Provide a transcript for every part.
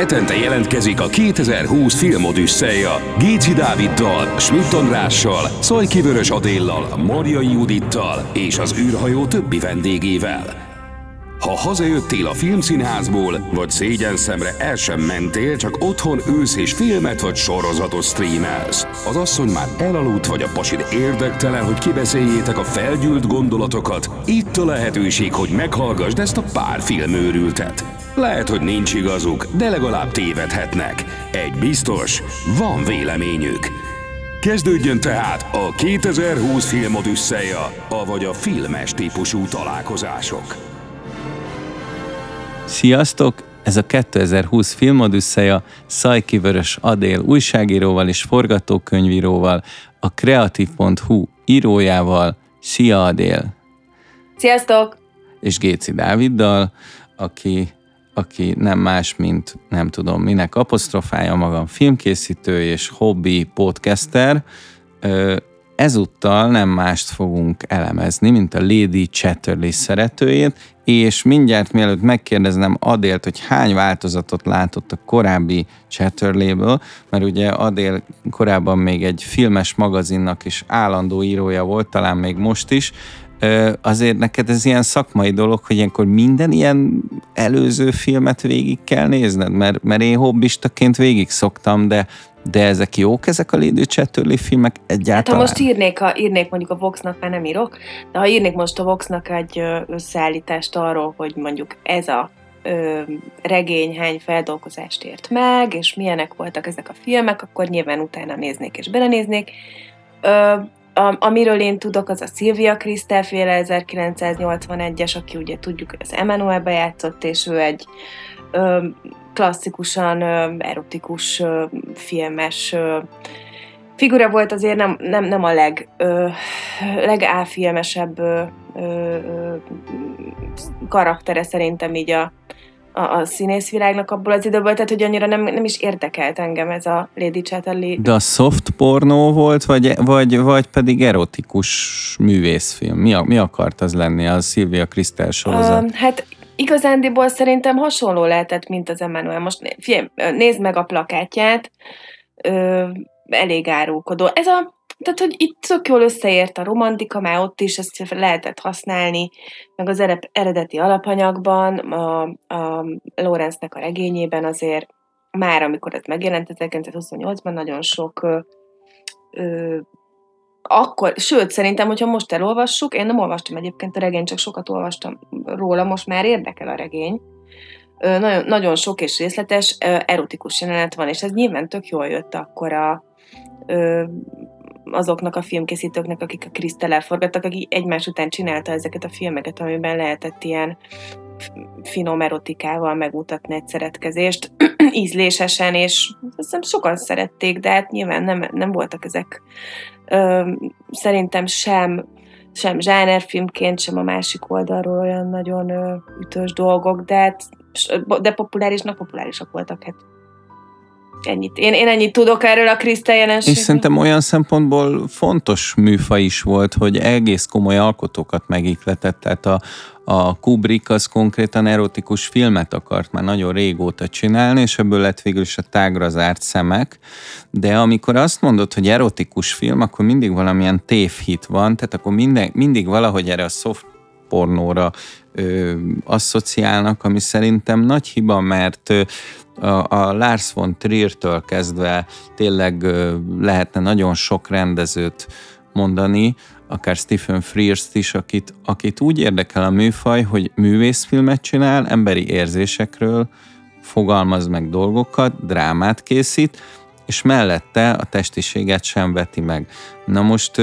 Hetente jelentkezik a 2020 filmodüsszeja Géci Dáviddal, Schmidt Andrással, Szajki Vörös Adéllal, Marjai Judittal és az űrhajó többi vendégével. Ha hazajöttél a filmszínházból, vagy szégyen szemre el sem mentél, csak otthon ülsz és filmet vagy sorozatot streamelsz. Az asszony már elaludt, vagy a pasid érdektelen, hogy kibeszéljétek a felgyűlt gondolatokat. Itt a lehetőség, hogy meghallgassd ezt a pár filmőrültet. Lehet, hogy nincs igazuk, de legalább tévedhetnek. Egy biztos, van véleményük. Kezdődjön tehát a 2020 filmodüsszeja, avagy a filmes típusú találkozások. Sziasztok! Ez a 2020 filmodüsszeja Szajki Vörös Adél újságíróval és forgatókönyvíróval, a kreatív.hu írójával. Szia Adél! Sziasztok! És Géci Dáviddal, aki, aki nem más, mint nem tudom minek apostrofálja magam filmkészítő és hobbi podcaster. Ezúttal nem mást fogunk elemezni, mint a Lady Chatterley szeretőjét, és mindjárt mielőtt megkérdeznem Adélt, hogy hány változatot látott a korábbi Chatterley-ből, mert ugye Adél korábban még egy filmes magazinnak is állandó írója volt, talán még most is, azért neked ez ilyen szakmai dolog, hogy ilyenkor minden ilyen előző filmet végig kell nézned, mert, mert én hobbistaként végig szoktam, de de ezek jók, ezek a Lady Chatterley filmek egyáltalán? Hát ha most írnék, a, írnék mondjuk a Voxnak, már nem írok, de ha írnék most a Voxnak egy összeállítást arról, hogy mondjuk ez a ö, regény hány feldolgozást ért meg, és milyenek voltak ezek a filmek, akkor nyilván utána néznék és belenéznék. Ö, a, amiről én tudok, az a Sylvia Kristel féle 1981-es, aki ugye tudjuk, hogy az Emmanuelbe játszott, és ő egy ö, klasszikusan ö, erotikus ö, filmes ö, figura volt, azért nem, nem, nem a leg, ö, legáfilmesebb ö, ö, karaktere szerintem így a, a, a színészvilágnak abból az időből, tehát hogy annyira nem, nem is érdekelt engem ez a Lady Chatterley. De a soft pornó volt, vagy, vagy, vagy pedig erotikus művészfilm? Mi, mi akart az lenni a Sylvia Kristel sorozat? Uh, hát igazándiból szerintem hasonló lehetett, mint az Emmanuel. Most figyelj, nézd meg a plakátját, ö, elég árulkodó. Ez a, tehát, hogy itt tök jól összeért a romantika, már ott is ezt lehetett használni, meg az eredeti alapanyagban, a, a Lawrence-nek a regényében azért már, amikor ez megjelent 1928-ban, nagyon sok ö, ö, akkor, sőt, szerintem, hogyha most elolvassuk, én nem olvastam egyébként a regényt, csak sokat olvastam róla, most már érdekel a regény. Nagyon, nagyon sok és részletes erotikus jelenet van, és ez nyilván tök jól jött akkor a, azoknak a filmkészítőknek, akik a Krisztel elforgattak, akik egymás után csinálta ezeket a filmeket, amiben lehetett ilyen finom erotikával megmutatni egy szeretkezést, ízlésesen, és azt hiszem sokan szerették, de hát nyilván nem, nem voltak ezek ö, szerintem sem sem zsánerfilmként, sem a másik oldalról olyan nagyon ö, ütős dolgok, de, hát, de populárisnak populárisak voltak, hát ennyit. Én, én ennyit tudok erről a Krisztel jelenségről. És szerintem olyan szempontból fontos műfaj is volt, hogy egész komoly alkotókat megikletett, tehát a, a Kubrick az konkrétan erotikus filmet akart már nagyon régóta csinálni, és ebből lett végül is a tágra zárt szemek, de amikor azt mondod, hogy erotikus film, akkor mindig valamilyen tévhit van, tehát akkor minden, mindig valahogy erre a soft pornóra ö, asszociálnak, ami szerintem nagy hiba, mert a, a Lars von Trier-től kezdve tényleg ö, lehetne nagyon sok rendezőt mondani, akár Stephen Frears-t is, akit, akit úgy érdekel a műfaj, hogy művészfilmet csinál, emberi érzésekről fogalmaz meg dolgokat, drámát készít, és mellette a testiséget sem veti meg. Na most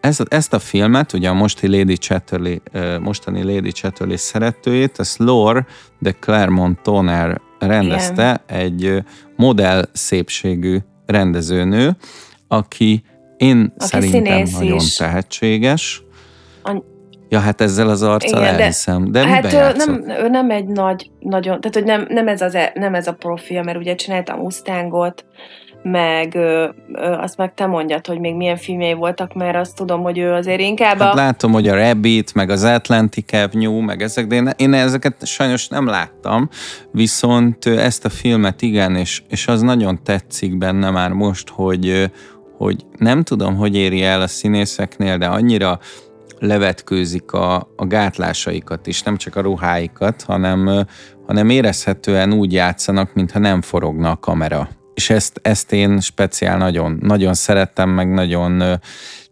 ez, ezt a filmet, ugye a mostani Lady Chatterley, mostani Lady Chatterley szeretőjét, ezt Lore de Clermont Toner rendezte, Igen. egy modell szépségű rendezőnő, aki én Aki szerintem nagyon is. tehetséges. Ja, hát ezzel az arccal Igen, elhiszem. De, de hát ő nem, ő nem egy nagy, nagyon, tehát hogy nem, nem, ez az, e- nem ez a profil, mert ugye csinálta a Mustangot, meg ö, ö, azt meg te mondjad, hogy még milyen filmjei voltak, mert azt tudom, hogy ő azért inkább Hát a... látom, hogy a Rabbit, meg az Atlantic Avenue, meg ezek, de én, én ezeket sajnos nem láttam, viszont ezt a filmet igen, és, és az nagyon tetszik benne már most, hogy, hogy nem tudom, hogy éri el a színészeknél, de annyira levetkőzik a, a gátlásaikat is, nem csak a ruháikat, hanem, hanem érezhetően úgy játszanak, mintha nem forogna a kamera. És ezt, ezt én speciál nagyon, nagyon szerettem, meg nagyon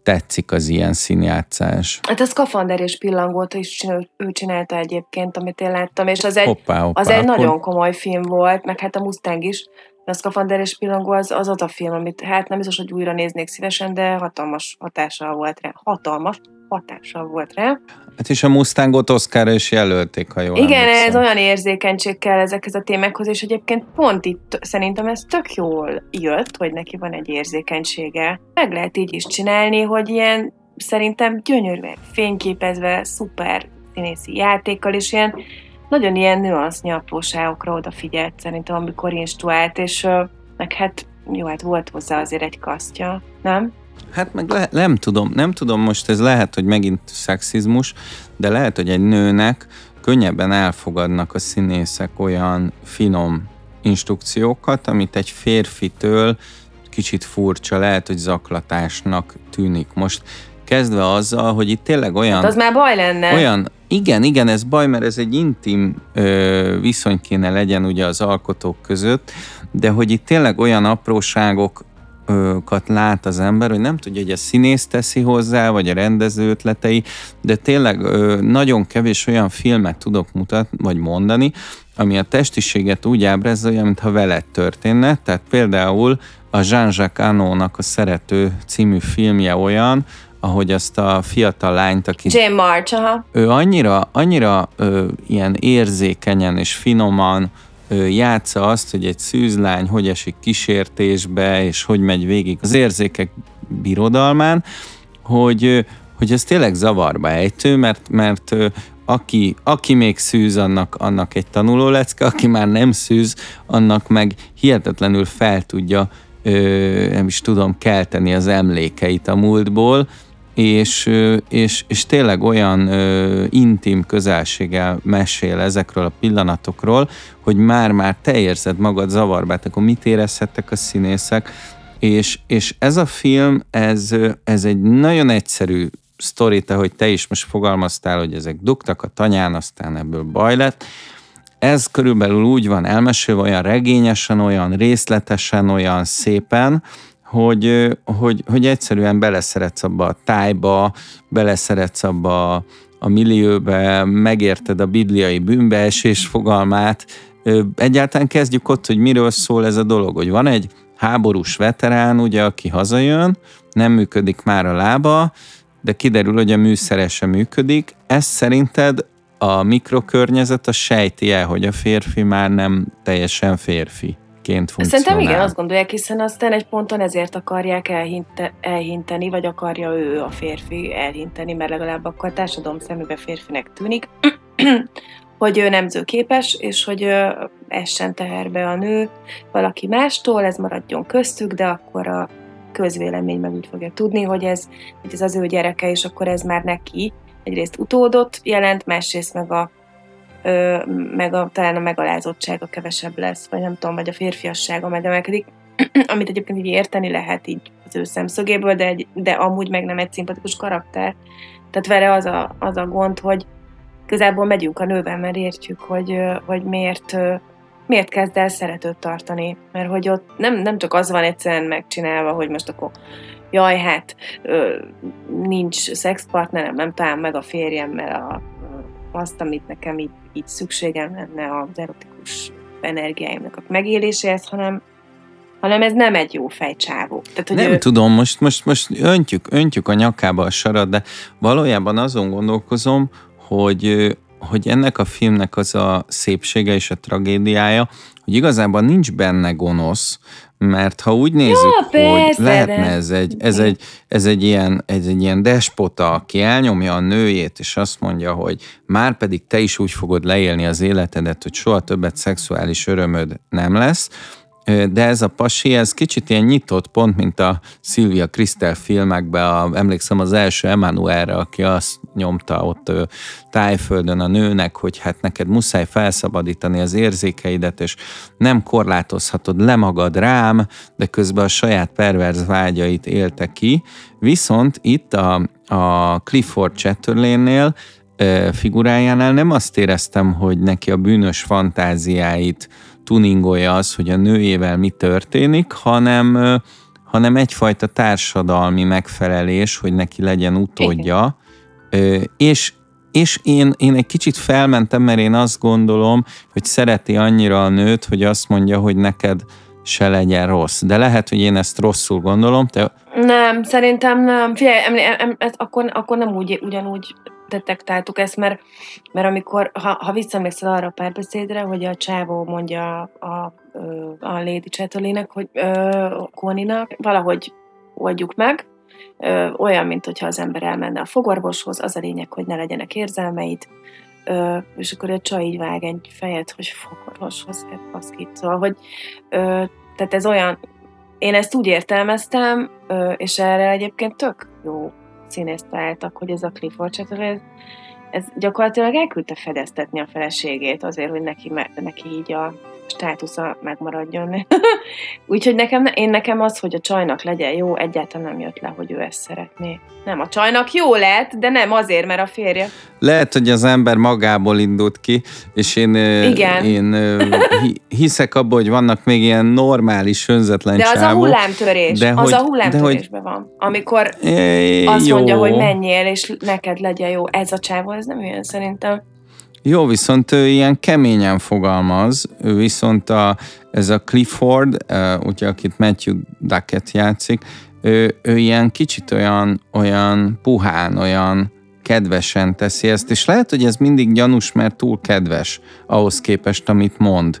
tetszik az ilyen színjátszás. Hát a Skafander és Pillangót is ő csinálta egyébként, amit én láttam, és az egy, Hoppá, hoppá, az egy akkor- nagyon komoly film volt, meg hát a Mustang is. De a Skafander és Pillangó az, az az a film, amit hát nem biztos, hogy újra néznék szívesen, de hatalmas hatással volt rá. Hatalmas hatással volt rá. Hát és a Mustangot Oscarra is jelölték, ha jól Igen, emlékszem. ez olyan érzékenység kell ezekhez a témákhoz, és egyébként pont itt szerintem ez tök jól jött, hogy neki van egy érzékenysége. Meg lehet így is csinálni, hogy ilyen szerintem gyönyörűen fényképezve, szuper színészi játékkal, és ilyen nagyon ilyen nüansznyi apróságokra odafigyelt szerintem, amikor instruált, és meg hát jó, hát volt hozzá azért egy kasztja, nem? Hát meg le, nem tudom, nem tudom, most ez lehet, hogy megint szexizmus, de lehet, hogy egy nőnek könnyebben elfogadnak a színészek olyan finom instrukciókat, amit egy férfitől kicsit furcsa, lehet, hogy zaklatásnak tűnik. Most kezdve azzal, hogy itt tényleg olyan... Hát az már baj lenne. Olyan, igen, igen, ez baj, mert ez egy intim ö, viszony kéne legyen ugye az alkotók között, de hogy itt tényleg olyan apróságokat lát az ember, hogy nem tudja, hogy a színész teszi hozzá, vagy a rendező ötletei, de tényleg nagyon kevés olyan filmet tudok mutatni, vagy mondani, ami a testiséget úgy ábrázolja, mintha veled történne. Tehát például a Jean-Jacques Anónak a Szerető című filmje olyan, ahogy azt a fiatal lányt, aki Jane March, aha. ő annyira, annyira ö, ilyen érzékenyen és finoman játsza azt, hogy egy szűzlány hogy esik kísértésbe, és hogy megy végig az érzékek birodalmán, hogy, hogy ez tényleg zavarba ejtő, mert, mert aki, aki még szűz, annak, annak egy tanuló lecke, aki már nem szűz, annak meg hihetetlenül fel tudja, ö, nem is tudom, kelteni az emlékeit a múltból, és, és, és tényleg olyan ö, intim közelséggel mesél ezekről a pillanatokról, hogy már-már te érzed magad zavarba, hát akkor mit érezhettek a színészek, és, és ez a film, ez, ez egy nagyon egyszerű sztori, te, hogy te is most fogalmaztál, hogy ezek dugtak a tanyán, aztán ebből baj lett. Ez körülbelül úgy van elmesélve, olyan regényesen, olyan részletesen, olyan szépen, hogy, hogy, hogy egyszerűen beleszeretsz abba a tájba, beleszeretsz abba a, a millióbe, megérted a bibliai bűnbeesés fogalmát. Egyáltalán kezdjük ott, hogy miről szól ez a dolog, hogy van egy háborús veterán, ugye, aki hazajön, nem működik már a lába, de kiderül, hogy a műszere sem működik. Ez szerinted a mikrokörnyezet a sejti el, hogy a férfi már nem teljesen férfi ként funkcionál. Szerintem igen, azt gondolják, hiszen aztán egy ponton ezért akarják elhinte, elhinteni, vagy akarja ő a férfi elhinteni, mert legalább akkor a társadalom szemébe férfinek tűnik, hogy ő nemzőképes, és hogy essen teherbe a nő valaki mástól, ez maradjon köztük, de akkor a közvélemény meg úgy fogja tudni, hogy ez, hogy ez az ő gyereke, és akkor ez már neki egyrészt utódot jelent, másrészt meg a ö, meg a, talán a megalázottsága kevesebb lesz, vagy nem tudom, vagy a férfiassága megemelkedik, amit egyébként így érteni lehet így az ő szemszögéből, de, egy, de amúgy meg nem egy szimpatikus karakter. Tehát vele az a, az a gond, hogy közelból megyünk a nővel, mert értjük, hogy, hogy miért, miért kezd el szeretőt tartani. Mert hogy ott nem, nem csak az van egyszerűen megcsinálva, hogy most akkor jaj, hát nincs szexpartnerem, nem talán meg a férjemmel a, azt, amit nekem így, így szükségem lenne az erotikus energiáimnak a megéléséhez, hanem, hanem ez nem egy jó fejcsávó. Tehát, hogy Nem ő, tudom, most, most, most öntjük, öntjük a nyakába a sarat, de valójában azon gondolkozom, hogy, hogy ennek a filmnek az a szépsége és a tragédiája, hogy igazából nincs benne gonosz, mert ha úgy nézzük, Ja, hogy persze, lehetne de- ez egy, ez, egy, ez, egy ilyen, ez egy ilyen despota, aki elnyomja a nőjét, és azt mondja, hogy már pedig te is úgy fogod leélni az életedet, hogy soha többet szexuális örömöd nem lesz, de ez a pasi, ez kicsit ilyen nyitott pont, mint a Szilvia Krisztel filmekben, a, emlékszem az első Emanuelre, aki azt nyomta ott tájföldön a nőnek, hogy hát neked muszáj felszabadítani az érzékeidet, és nem korlátozhatod le magad rám, de közben a saját perverz vágyait élte ki. Viszont itt a, a Clifford Chatterley-nél figurájánál nem azt éreztem, hogy neki a bűnös fantáziáit tuningolja az, hogy a nőjével mi történik, hanem, hanem egyfajta társadalmi megfelelés, hogy neki legyen utódja. Igen. És, és én, én egy kicsit felmentem, mert én azt gondolom, hogy szereti annyira a nőt, hogy azt mondja, hogy neked se legyen rossz. De lehet, hogy én ezt rosszul gondolom. Te... Nem, szerintem nem. Figyelj, em, em, em, akkor, akkor nem úgy, ugyanúgy detektáltuk ezt, mert, mert amikor, ha, ha visszaemlékszel arra a párbeszédre, hogy a csávó mondja a, a, Lady Chatterley-nek, hogy Koninak, valahogy oldjuk meg, ö, olyan, mint hogyha az ember elmenne a fogorvoshoz, az a lényeg, hogy ne legyenek érzelmeid, ö, és akkor a csaj így vág egy fejet, hogy fogorvoshoz, hát baszkit, szóval, hogy ö, tehát ez olyan, én ezt úgy értelmeztem, és erre egyébként tök jó színészt találtak, hogy ez a Clifford Chatterley, ez gyakorlatilag elküldte fedeztetni a feleségét azért, hogy neki, neki így a státusza megmaradjon. Úgyhogy nekem, én nekem az, hogy a csajnak legyen jó, egyáltalán nem jött le, hogy ő ezt szeretné. Nem, a csajnak jó lett, de nem azért, mert a férje. Lehet, hogy az ember magából indult ki, és én, Igen. én hiszek abban, hogy vannak még ilyen normális, önzetlen De az csávok, a hullámtörés, de az hogy, a hullámtörésben hogy, van. Amikor é, azt jó. mondja, hogy menjél, és neked legyen jó. Ez a csávó, ez nem olyan szerintem. Jó, viszont ő ilyen keményen fogalmaz, ő viszont a, ez a Clifford, ugye, akit Matthew Duckett játszik, ő, ő ilyen kicsit olyan, olyan puhán, olyan kedvesen teszi ezt, és lehet, hogy ez mindig gyanús, mert túl kedves ahhoz képest, amit mond.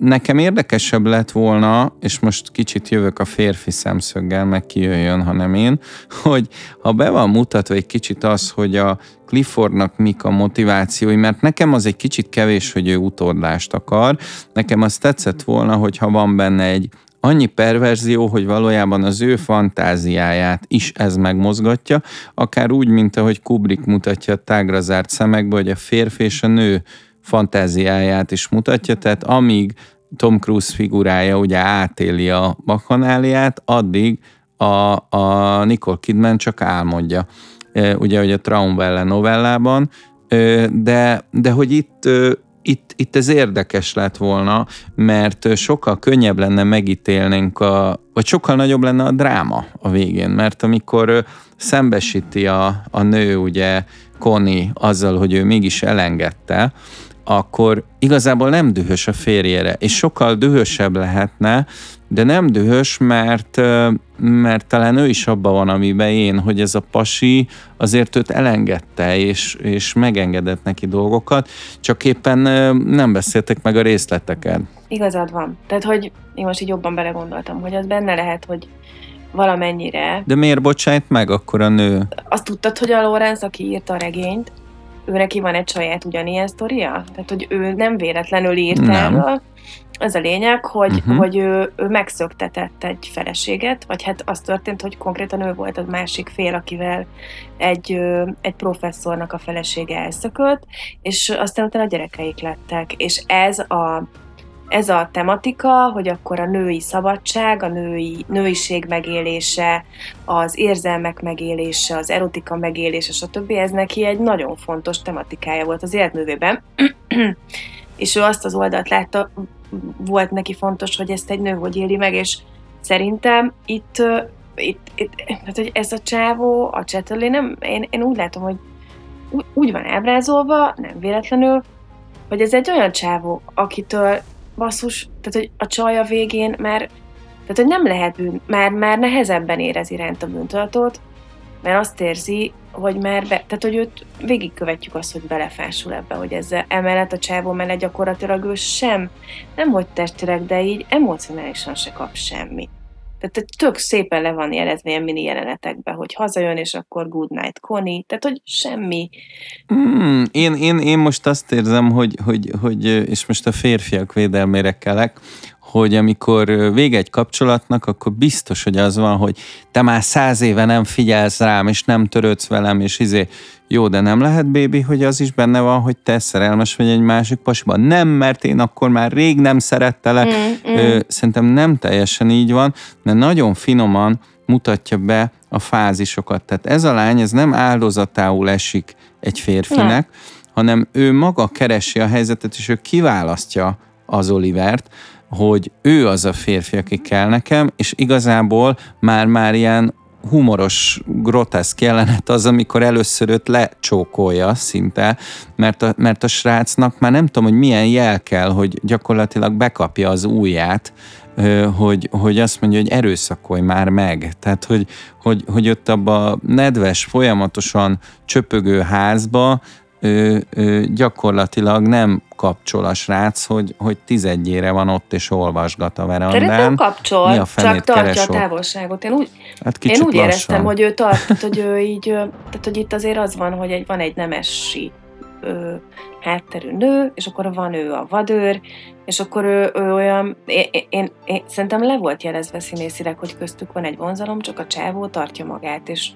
Nekem érdekesebb lett volna, és most kicsit jövök a férfi szemszöggel, meg kijöjjön, hanem én, hogy ha be van mutatva egy kicsit az, hogy a Cliffordnak mik a motivációi, mert nekem az egy kicsit kevés, hogy ő utódlást akar. Nekem az tetszett volna, hogyha van benne egy annyi perverzió, hogy valójában az ő fantáziáját is ez megmozgatja, akár úgy, mint ahogy Kubrick mutatja a tágra zárt szemekbe, hogy a férfi és a nő fantáziáját is mutatja, tehát amíg Tom Cruise figurája ugye átéli a bakanáliát, addig a, a Nicole Kidman csak álmodja. Ugye, hogy a Traumwelle novellában, de, de hogy itt itt, itt ez érdekes lett volna, mert sokkal könnyebb lenne megítélnénk, a, vagy sokkal nagyobb lenne a dráma a végén, mert amikor szembesíti a, a nő, ugye Connie azzal, hogy ő mégis elengedte, akkor igazából nem dühös a férjére, és sokkal dühösebb lehetne, de nem dühös, mert, mert talán ő is abban van, amiben én, hogy ez a pasi azért őt elengedte, és, és megengedett neki dolgokat, csak éppen nem beszéltek meg a részleteket. Igazad van. Tehát, hogy én most így jobban belegondoltam, hogy az benne lehet, hogy valamennyire. De miért bocsájt meg akkor a nő? Azt tudtad, hogy a Lorenz, aki írta a regényt, ő neki van egy saját ugyanilyen sztoria? Tehát, hogy ő nem véletlenül írt erről. Ez a lényeg, hogy, uh-huh. hogy ő, ő megszöktetett egy feleséget, vagy hát az történt, hogy konkrétan ő volt a másik fél, akivel egy, egy professzornak a felesége elszökött, és aztán utána gyerekeik lettek. És ez a ez a tematika, hogy akkor a női szabadság, a női, nőiség megélése, az érzelmek megélése, az erotika megélése, stb. Ez neki egy nagyon fontos tematikája volt az életművében. és ő azt az oldalt látta, volt neki fontos, hogy ezt egy nő hogy éli meg, és szerintem itt, itt, itt hát, hogy ez a csávó, a Chatterley, nem, én, én úgy látom, hogy úgy, van ábrázolva, nem véletlenül, hogy ez egy olyan csávó, akitől basszus, tehát hogy a csaj a végén már, tehát hogy nem lehet bűn, már, már nehezebben érez iránt a bűntudatot, mert azt érzi, hogy már be, tehát hogy őt végigkövetjük azt, hogy belefásul ebbe, hogy ezzel emellett a csávó mellett gyakorlatilag ő sem, nem hogy testileg, de így emocionálisan se kap semmit. Tehát tök szépen le van jelezve ilyen mini jelenetekben, hogy hazajön, és akkor good night Connie, tehát hogy semmi. Mm, én, én, én most azt érzem, hogy, hogy, hogy, és most a férfiak védelmére kelek, hogy amikor vége egy kapcsolatnak, akkor biztos, hogy az van, hogy te már száz éve nem figyelsz rám, és nem törődsz velem, és izé, jó, de nem lehet, bébi, hogy az is benne van, hogy te szerelmes vagy egy másik pasiban. Nem, mert én akkor már rég nem szerettelek. Mm, mm. Szerintem nem teljesen így van, de nagyon finoman mutatja be a fázisokat. Tehát ez a lány, ez nem áldozatául esik egy férfinek, nem. hanem ő maga keresi a helyzetet, és ő kiválasztja az Olivert, hogy ő az a férfi, aki kell nekem, és igazából már-már ilyen humoros, groteszk jelenet az, amikor először őt lecsókolja szinte, mert a, mert a srácnak már nem tudom, hogy milyen jel kell, hogy gyakorlatilag bekapja az ujját, hogy, hogy azt mondja, hogy erőszakolj már meg. Tehát, hogy, hogy, hogy ott abba a nedves, folyamatosan csöpögő házba ő, ő gyakorlatilag nem kapcsol a srác, hogy, hogy tizedjére van ott és olvasgat a verandán. Tehát nem kapcsol, Mi a csak tartja a távolságot. Én úgy, hát én úgy éreztem, hogy ő tart, hogy ő így, tehát hogy itt azért az van, hogy egy, van egy nemesi ö, hátterű nő, és akkor van ő a vadőr, és akkor ő, ő olyan, én, én, én, én szerintem le volt jelezve színészileg, hogy köztük van egy vonzalom, csak a csávó tartja magát, és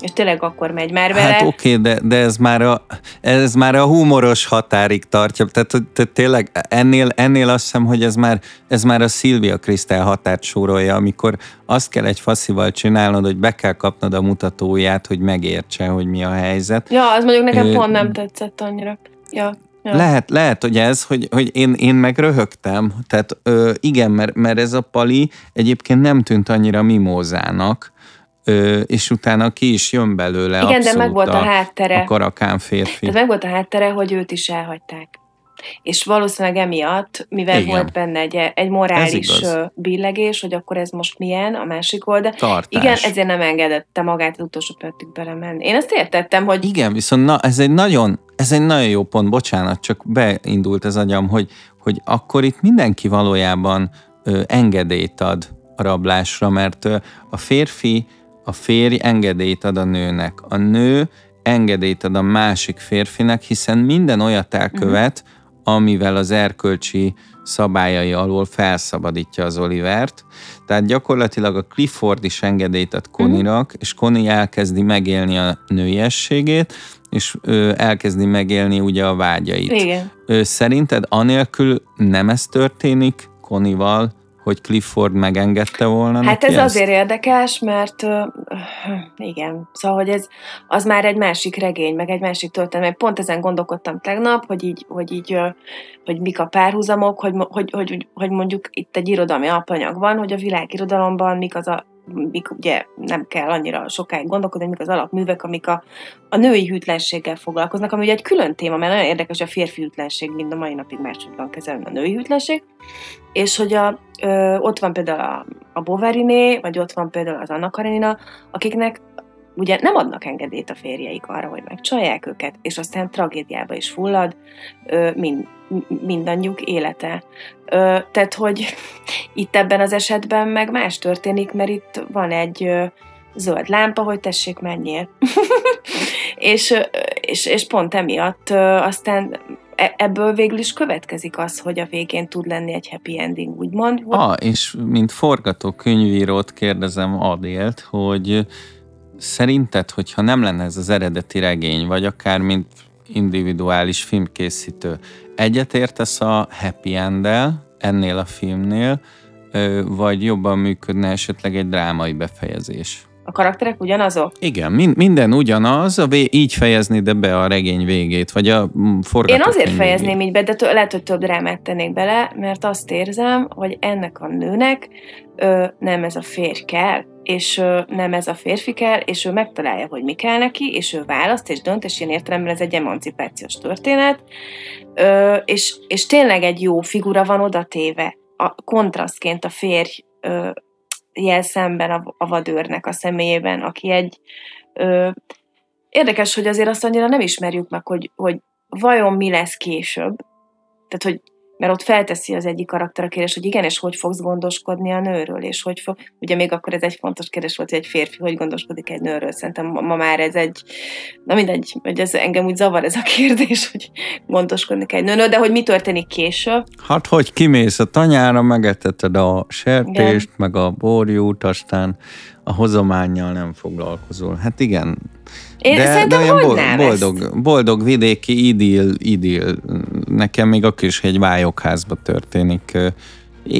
és tényleg akkor megy már vele. Hát oké, okay, de, de ez, már a, ez már a humoros határig tartja. Tehát, tehát tényleg ennél, ennél azt hiszem, hogy ez már, ez már a Szilvia Krisztel határt sorolja, amikor azt kell egy faszival csinálnod, hogy be kell kapnod a mutatóját, hogy megértse, hogy mi a helyzet. Ja, az mondjuk nekem Ö, pont nem tetszett annyira. Ja. Ja. Lehet, lehet, hogy ez, hogy, hogy én, én meg röhögtem. Tehát ö, igen, mert, mert ez a pali egyébként nem tűnt annyira mimózának, és utána ki is jön belőle Igen, de meg volt a, a háttere. A karakán férfi. Tehát meg volt a háttere, hogy őt is elhagyták. És valószínűleg emiatt, mivel Igen. volt benne egy, egy morális billegés, hogy akkor ez most milyen, a másik oldal. Tartás. Igen, ezért nem engedette magát az utolsó percig belemenni. Én azt értettem, hogy... Igen, viszont na, ez egy nagyon, ez egy nagyon jó pont, bocsánat, csak beindult az agyam, hogy, hogy akkor itt mindenki valójában ö, engedélyt ad a rablásra, mert ö, a férfi a férj engedélyt ad a nőnek, a nő engedélyt ad a másik férfinek, hiszen minden olyat elkövet, uh-huh. amivel az erkölcsi szabályai alól felszabadítja az Olivert. Tehát gyakorlatilag a Clifford is engedélyt ad Konirak, uh-huh. és Koni elkezdi megélni a nőiességét, és ő elkezdi megélni ugye a vágyait. Igen. Ő, szerinted anélkül nem ez történik Konival, hogy Clifford megengedte volna Hát ez ezt? azért érdekes, mert uh, igen, szóval, hogy ez az már egy másik regény, meg egy másik történet. Pont ezen gondolkodtam tegnap, hogy így, hogy így, uh, hogy mik a párhuzamok, hogy, hogy, hogy, hogy mondjuk itt egy irodalmi alapanyag van, hogy a világirodalomban mik az a mik ugye nem kell annyira sokáig gondolkodni, mik az alapművek, amik a, a női hűtlenséggel foglalkoznak, ami ugye egy külön téma, mert nagyon érdekes, a férfi hűtlenség mind a mai napig másodban kezelni a női hűtlenség, és hogy a, ö, ott van például a, a Bovariné, vagy ott van például az Anna Karenina, akiknek ugye nem adnak engedélyt a férjeik arra, hogy megcsalják őket, és aztán tragédiába is fullad mind, mindannyiuk élete. Tehát, hogy itt ebben az esetben meg más történik, mert itt van egy zöld lámpa, hogy tessék, menjél. és, és, és pont emiatt aztán e, ebből végül is következik az, hogy a végén tud lenni egy happy ending, úgymond. Ah, és mint forgatókönyvírót kérdezem Adélt, hogy szerinted, hogyha nem lenne ez az eredeti regény, vagy akár mint individuális filmkészítő, egyetértesz a happy end ennél a filmnél, vagy jobban működne esetleg egy drámai befejezés? A karakterek ugyanazok? Igen, min- minden ugyanaz, a vé- így fejezni de be a regény végét, vagy a forgatókönyv Én azért fejezném végét. így be, de t- lehet, hogy több drámát tennék bele, mert azt érzem, hogy ennek a nőnek ö, nem ez a férj kell, és ö, nem ez a férfi kell, és ő megtalálja, hogy mi kell neki, és ő választ, és dönt, és ilyen értelemben ez egy emancipációs történet, ö, és, és tényleg egy jó figura van oda téve, a kontrasztként a férj ö, jel szemben a, a vadőrnek a személyében, aki egy ö, érdekes, hogy azért azt annyira nem ismerjük meg, hogy, hogy vajon mi lesz később. Tehát, hogy mert ott felteszi az egyik karakter a kérdés, hogy igen, és hogy fogsz gondoskodni a nőről, és hogy fog, ugye még akkor ez egy fontos kérdés volt, hogy egy férfi hogy gondoskodik egy nőről, szerintem ma, már ez egy, na mindegy, hogy ez engem úgy zavar ez a kérdés, hogy gondoskodni egy nőről, de hogy mi történik később. Hát, hogy kimész a tanyára, megeteted a sertést, igen. meg a borjút, aztán a hozományjal nem foglalkozol. Hát igen, én de, szerintem de olyan hogy boldog, boldog vidéki idill, idill. Nekem még akkor is egy vályokházba történik.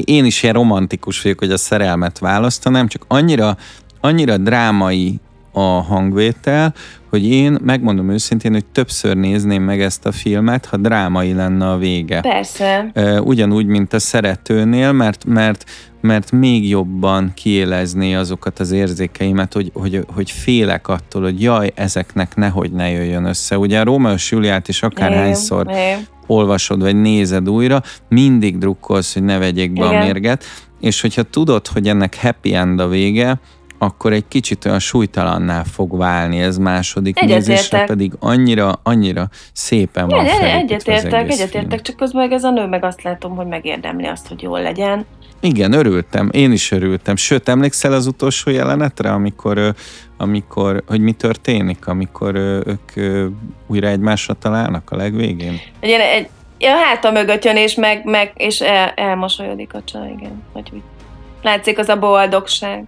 Én is ilyen romantikus vagyok, hogy a szerelmet választanám, csak annyira, annyira drámai a hangvétel, hogy én megmondom őszintén, hogy többször nézném meg ezt a filmet, ha drámai lenne a vége. Persze. Ugyanúgy, mint a szeretőnél, mert, mert mert még jobban kiélezné azokat az érzékeimet, hogy, hogy, hogy félek attól, hogy jaj, ezeknek nehogy ne jöjjön össze. Ugye a Rómeó Júliát is akárhányszor olvasod, vagy nézed újra, mindig drukkolsz, hogy ne vegyék be Igen. a mérget, és hogyha tudod, hogy ennek happy end a vége, akkor egy kicsit olyan súlytalanná fog válni ez második egyetértek. nézésre, pedig annyira, annyira szépen van felépítve Egyetértek, egyetértek, csak közben meg ez a nő meg azt látom, hogy megérdemli azt, hogy jól legyen. Igen, örültem, én is örültem. Sőt, emlékszel az utolsó jelenetre, amikor, amikor hogy mi történik, amikor ők újra egymásra találnak a legvégén? Egy, egy, ja, hát a mögött jön, és, meg, meg, és el, elmosolyodik a csaj, igen. Vagy úgy. Látszik az a boldogság.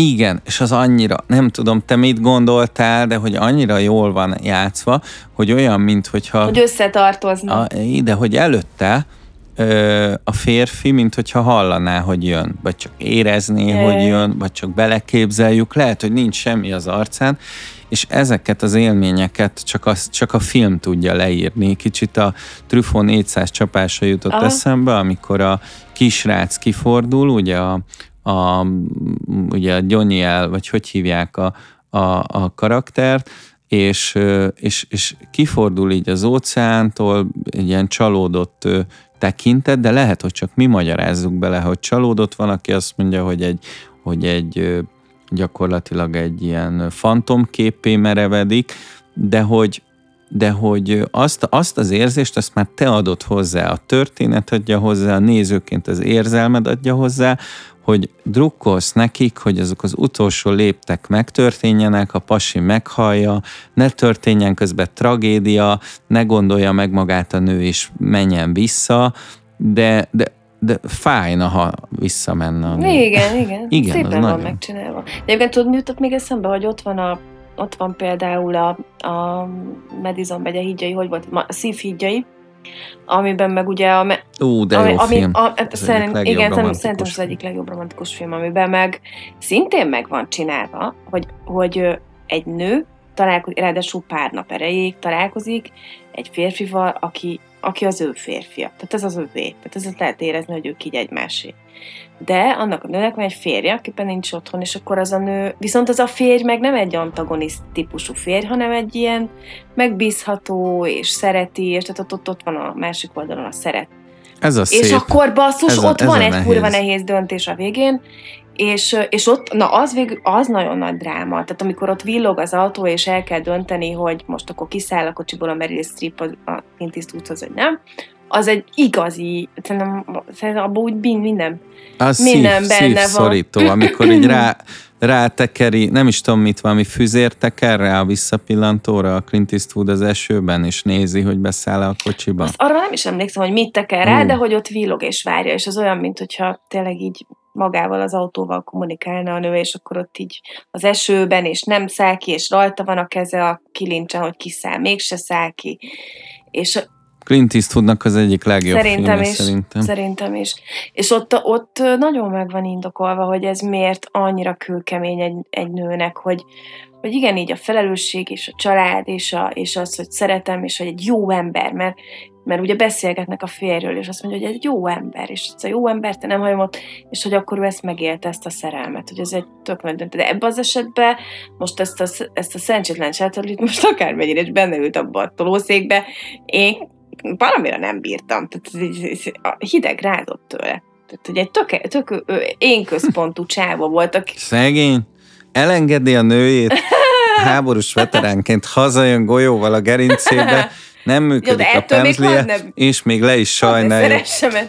Igen, és az annyira, nem tudom, te mit gondoltál, de hogy annyira jól van játszva, hogy olyan, mint hogyha... Hogy összetartozna. A, de hogy előtte ö, a férfi, mint hogyha hallaná, hogy jön, vagy csak érezné, Jaj. hogy jön, vagy csak beleképzeljük, lehet, hogy nincs semmi az arcán, és ezeket az élményeket csak, az, csak a film tudja leírni. Kicsit a Truffaut 400 csapása jutott Aha. eszembe, amikor a kisrác kifordul, ugye a, a, ugye a Gyoniel, vagy hogy hívják a, a, a karaktert, és, és, és kifordul így az óceántól, egy ilyen csalódott tekintet, de lehet, hogy csak mi magyarázzuk bele, hogy csalódott van, aki azt mondja, hogy egy, hogy egy gyakorlatilag egy ilyen fantomképé merevedik, de hogy, de hogy azt, azt az érzést, azt már te adod hozzá, a történet adja hozzá, a nézőként az érzelmed adja hozzá, hogy drukkolsz nekik, hogy azok az utolsó léptek megtörténjenek, a pasi meghallja, ne történjen közben tragédia, ne gondolja meg magát a nő és menjen vissza, de, de de fájna, ha visszamenne. Igen, igen. igen Szépen van nagyon. megcsinálva. De egyébként tudod, mi jutott még eszembe, hogy ott van a ott van például a, a Madison begye hídjai, hogy volt, a szívhídjai, amiben meg ugye a... Ú, de ami, jó ami, film. A, ez szerint, igen, szerintem, szerintem az egyik legjobb romantikus film, amiben meg szintén meg van csinálva, hogy, hogy egy nő találkozik, ráadásul pár nap erejéig találkozik egy férfival, aki, aki az ő férfia. Tehát ez az övé. Tehát ez lehet érezni, hogy ők így egymásé de annak a nőnek van egy férje, akiben nincs otthon, és akkor az a nő, viszont az a férj meg nem egy antagonist típusú férj, hanem egy ilyen megbízható, és szereti, és tehát ott, ott, ott van a másik oldalon a szeret. Ez a szép. És akkor basszus, ez a, ott van egy nehéz. kurva nehéz döntés a végén, és, és ott, na az, vég, az nagyon nagy dráma. Tehát amikor ott villog az autó, és el kell dönteni, hogy most akkor kiszáll a kocsiból a Meryl Streep a, a Clint Eastwoodhoz, vagy nem, az egy igazi, szerintem, szerintem abban úgy minden, az minden szív, benne szív van. szorító, amikor így rá, rátekeri, nem is tudom mit, valami füzér teker rá a visszapillantóra a Clint Eastwood az esőben, és nézi, hogy beszáll a kocsiba. Azt arra nem is emlékszem, hogy mit teker rá, uh. de hogy ott villog és várja, és az olyan, mint hogyha tényleg így magával az autóval kommunikálna a nő, és akkor ott így az esőben, és nem száll ki, és rajta van a keze a kilincsen, hogy kiszáll, mégse száll ki. És Clint Eastwoodnak az egyik legjobb szerintem filmje, is, szerintem. Szerintem is. És ott, ott nagyon meg van indokolva, hogy ez miért annyira kőkemény egy, egy nőnek, hogy, hogy igen, így a felelősség, és a család, és, a, és az, hogy szeretem, és hogy egy jó ember, mert, mert ugye beszélgetnek a férről, és azt mondja, hogy egy jó ember, és ez a jó ember, te nem hajom ott, és hogy akkor ő ezt megélte, ezt a szerelmet, hogy ez egy tök döntő. De ebben az esetben most ezt a, ezt a szerencsétlen sátorlit most akármennyire is benne ült abba a tolószékbe, én valamire nem bírtam, tehát a hideg rázott tőle. Tehát, hogy egy tök, tök én központú csáva volt. Aki... Szegény, elengedi a nőjét, háborús veteránként hazajön golyóval a gerincébe, nem működik a pemzlie, és még le is sajnálja.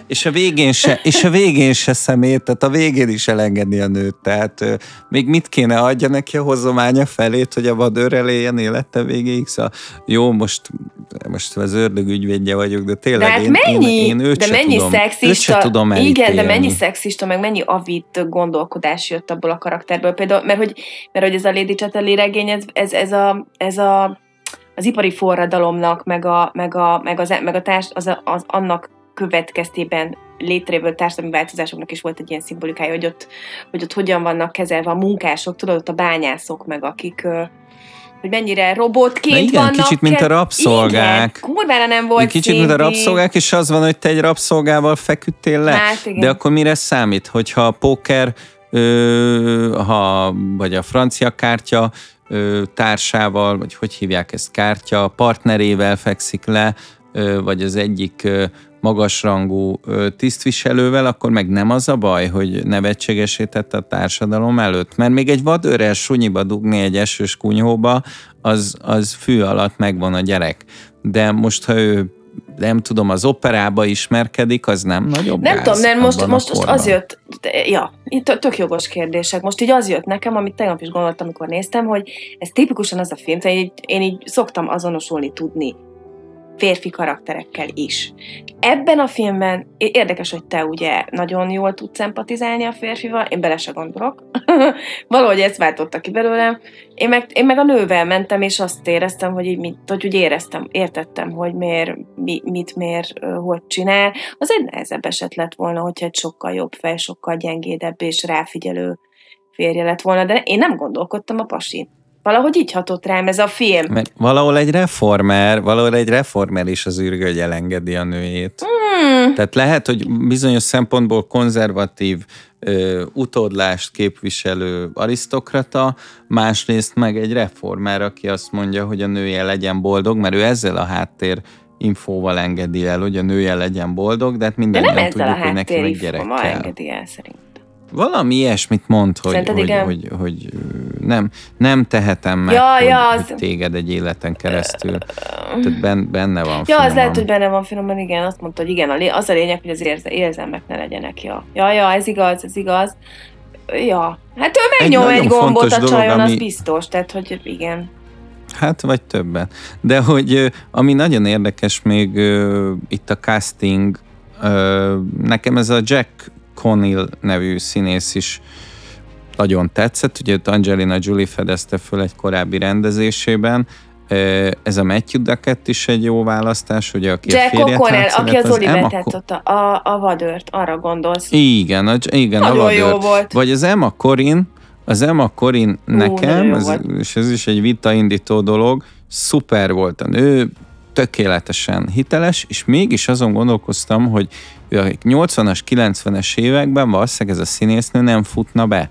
És a végén se, és a végén se szemét, tehát a végén is elengedi a nőt. Tehát még mit kéne adja neki a hozománya felét, hogy a vadőr éljen élete végéig? Szóval jó, most, most az ördög ügyvédje vagyok, de tényleg de hát én, mennyi, én, én őt de se mennyi tudom, szexista, se tudom Igen, de mennyi szexista, meg mennyi avit gondolkodás jött abból a karakterből. Például, mert hogy, mert hogy ez a Lady Chatterley regény, ez, ez, ez, a, ez a az ipari forradalomnak, meg, a, meg, a, meg, az, meg a társ, az, az, annak következtében létrejövő társadalmi változásoknak is volt egy ilyen szimbolikája, hogy ott, hogy ott hogyan vannak kezelve a munkások, tudod, ott a bányászok, meg akik hogy mennyire robotként Na igen, vannak. kicsit, mint a rabszolgák. Igen, kurvára nem volt Kicsit, mint a rabszolgák, és az van, hogy te egy rabszolgával feküdtél le. Hát, igen. De akkor mire számít, hogyha a póker, ö, ha, vagy a francia kártya társával, vagy hogy hívják ezt, kártya partnerével fekszik le, vagy az egyik magasrangú tisztviselővel, akkor meg nem az a baj, hogy nevetségesített a társadalom előtt. Mert még egy vadőrrel sunyiba dugni egy esős kunyhóba, az, az fű alatt megvan a gyerek. De most, ha ő nem tudom, az operába ismerkedik, az nem nagyobb Nem tudom, nem, most, most, most az jött, ja, tök jogos kérdések. Most így az jött nekem, amit tegnap is gondoltam, amikor néztem, hogy ez tipikusan az a film, én, én így szoktam azonosulni tudni férfi karakterekkel is. Ebben a filmben érdekes, hogy te ugye nagyon jól tudsz empatizálni a férfival, én bele se gondolok. Valahogy ezt váltotta ki belőlem. Én meg, én meg a nővel mentem, és azt éreztem, hogy így mit, hogy úgy éreztem, értettem, hogy miért, mi, mit, miért, hogy csinál. Az egy nehezebb eset lett volna, hogyha egy sokkal jobb fej, sokkal gyengédebb és ráfigyelő férje lett volna, de én nem gondolkodtam a pasin. Valahogy így hatott rám ez a film. Mert valahol egy reformer, valahol egy reformer is az űrgögy elengedi a nőjét. Hmm. Tehát lehet, hogy bizonyos szempontból konzervatív ö, utódlást képviselő arisztokrata, másrészt meg egy reformer, aki azt mondja, hogy a nője legyen boldog, mert ő ezzel a háttér infóval engedi el, hogy a nője legyen boldog, de hát mindannyian tudjuk, hogy neki meg gyerek kell. engedi el szerint. Valami ilyesmit mond, hogy, hogy, hogy, hogy, nem, nem tehetem meg, ja, hogy, ja, az... hogy téged egy életen keresztül. Tehát ben, benne van Ja, finoman. az lehet, hogy benne van finoman, igen, azt mondta, hogy igen, az a lényeg, hogy az érze, érzelmek ne legyenek, ja. Ja, ja, ez igaz, ez igaz. Ja, hát ő megnyom egy, egy gombot a csajon, dolog, ami... az biztos, tehát, hogy igen. Hát, vagy többen. De hogy ami nagyon érdekes még itt a casting, nekem ez a Jack Connell nevű színész is nagyon tetszett, ugye Angelina Jolie fedezte föl egy korábbi rendezésében, ez a Matthew Duckett is egy jó választás, ugye, aki Jack a férjet O'Connell, aki az, az Oliver játszotta, a, a vadőrt, arra gondolsz. Igen, a, igen, Nagyon a vadőrt. jó volt. Vagy az Emma Corin, az Emma Corin nekem, ez, és ez is egy vitaindító dolog, szuper volt a nő, tökéletesen hiteles, és mégis azon gondolkoztam, hogy a 80-as, 90-es években valószínűleg ez a színésznő nem futna be.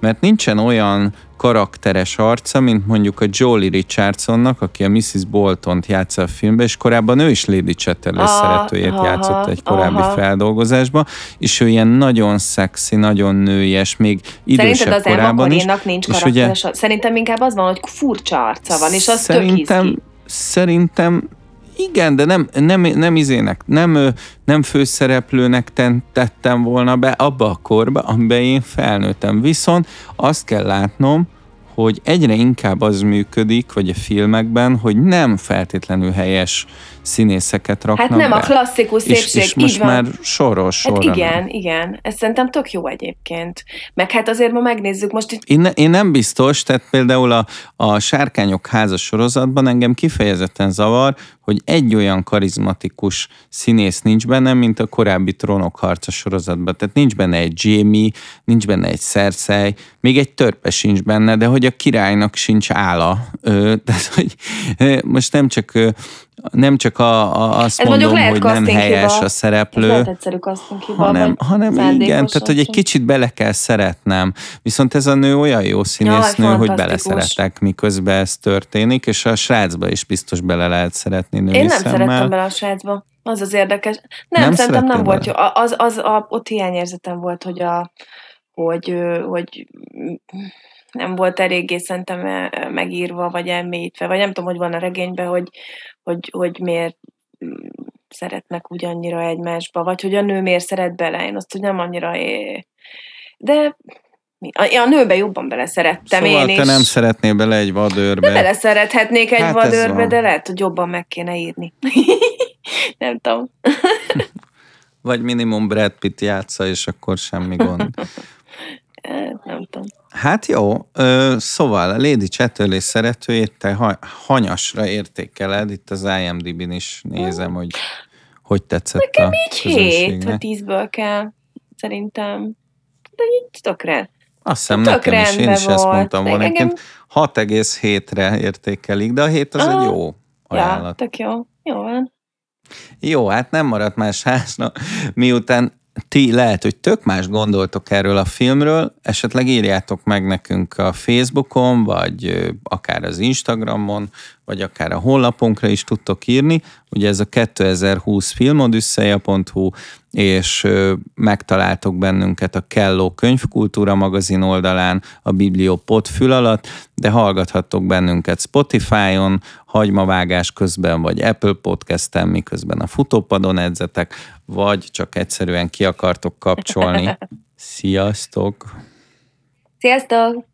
Mert nincsen olyan karakteres arca, mint mondjuk a Jolie Richardsonnak, aki a Mrs. Bolton-t játsza a filmben, és korábban ő is Lady Chatterley ah, szeretőjét aha, játszott egy korábbi aha. feldolgozásban, és ő ilyen nagyon szexi, nagyon nőies, még idősebb Szerinted az korában is. nincs karakteres ugye, Szerintem inkább az van, hogy furcsa arca van, és az szerintem, tök Szerintem igen, de nem, nem, nem izének, nem, nem főszereplőnek tettem volna be abba a korba, amiben én felnőttem. Viszont azt kell látnom, hogy egyre inkább az működik, vagy a filmekben, hogy nem feltétlenül helyes színészeket raknak Hát nem be. a klasszikus szépség, és, és most van. már soros Hát igen, nem. igen. Ez szerintem tök jó egyébként. Meg hát azért ma megnézzük most itt... Én, én nem biztos, tehát például a, a Sárkányok házas sorozatban engem kifejezetten zavar, hogy egy olyan karizmatikus színész nincs benne, mint a korábbi Trónok harca sorozatban. Tehát nincs benne egy Jamie, nincs benne egy Cersei, még egy törpe sincs benne, de hogy a királynak sincs álla. Ö, tehát, hogy most nem csak nem csak a, a, azt Ez mondom, hogy nem helyes hiba. a szereplő, ez egyszerű hiba, hanem, hanem igen, tehát hogy egy kicsit bele kell szeretnem. Viszont ez a nő olyan jó színésznő, ja, hogy beleszerettek, miközben ez történik, és a srácba is biztos bele lehet szeretni női Én nem szemmel. szerettem bele a srácba. Az az érdekes. Nem, nem szerintem nem bele? volt jó. Az, az, a, ott hiányérzetem volt, hogy a hogy, hogy nem volt eléggé szerintem megírva, vagy elmélyítve, vagy nem tudom, hogy van a regényben, hogy, hogy, hogy miért mm, szeretnek úgy annyira egymásba, vagy hogy a nő miért szeret bele, én azt hogy nem annyira é... De a, a nőbe jobban beleszerettem szóval én te is. nem szeretnél bele egy vadőrbe. De beleszerethetnék egy Hát vadőrbe, de lehet, hogy jobban meg kéne írni. nem tudom. Vagy minimum Brad Pitt játsza, és akkor semmi gond. Eh, Nem tudom. Hát jó, szóval a Lady Chatterley szeretőjét te ha- hanyasra értékeled, itt az IMDb-n is nézem, hogy hogy tetszett Nekem a így hét vagy közönségnek. tízből kell, szerintem. De így tökre. Azt hiszem Tök nekem is, én is ezt volt. mondtam volna. Engem- Nekem 6,7-re értékelik, de a 7 az egy Ah, jó Ja, ajánlat. tök jó. Jó van. Jó, hát nem maradt más házna, miután ti lehet, hogy tök más gondoltok erről a filmről, esetleg írjátok meg nekünk a Facebookon, vagy akár az Instagramon, vagy akár a honlapunkra is tudtok írni. Ugye ez a 2020 filmodüsszeja.hu, és megtaláltok bennünket a Kelló könyvkultúra magazin oldalán, a Bibliopod fül alatt, de hallgathattok bennünket Spotify-on, hagymavágás közben, vagy Apple Podcast-en, miközben a futópadon edzetek, vagy csak egyszerűen ki akartok kapcsolni. Sziasztok! Sziasztok!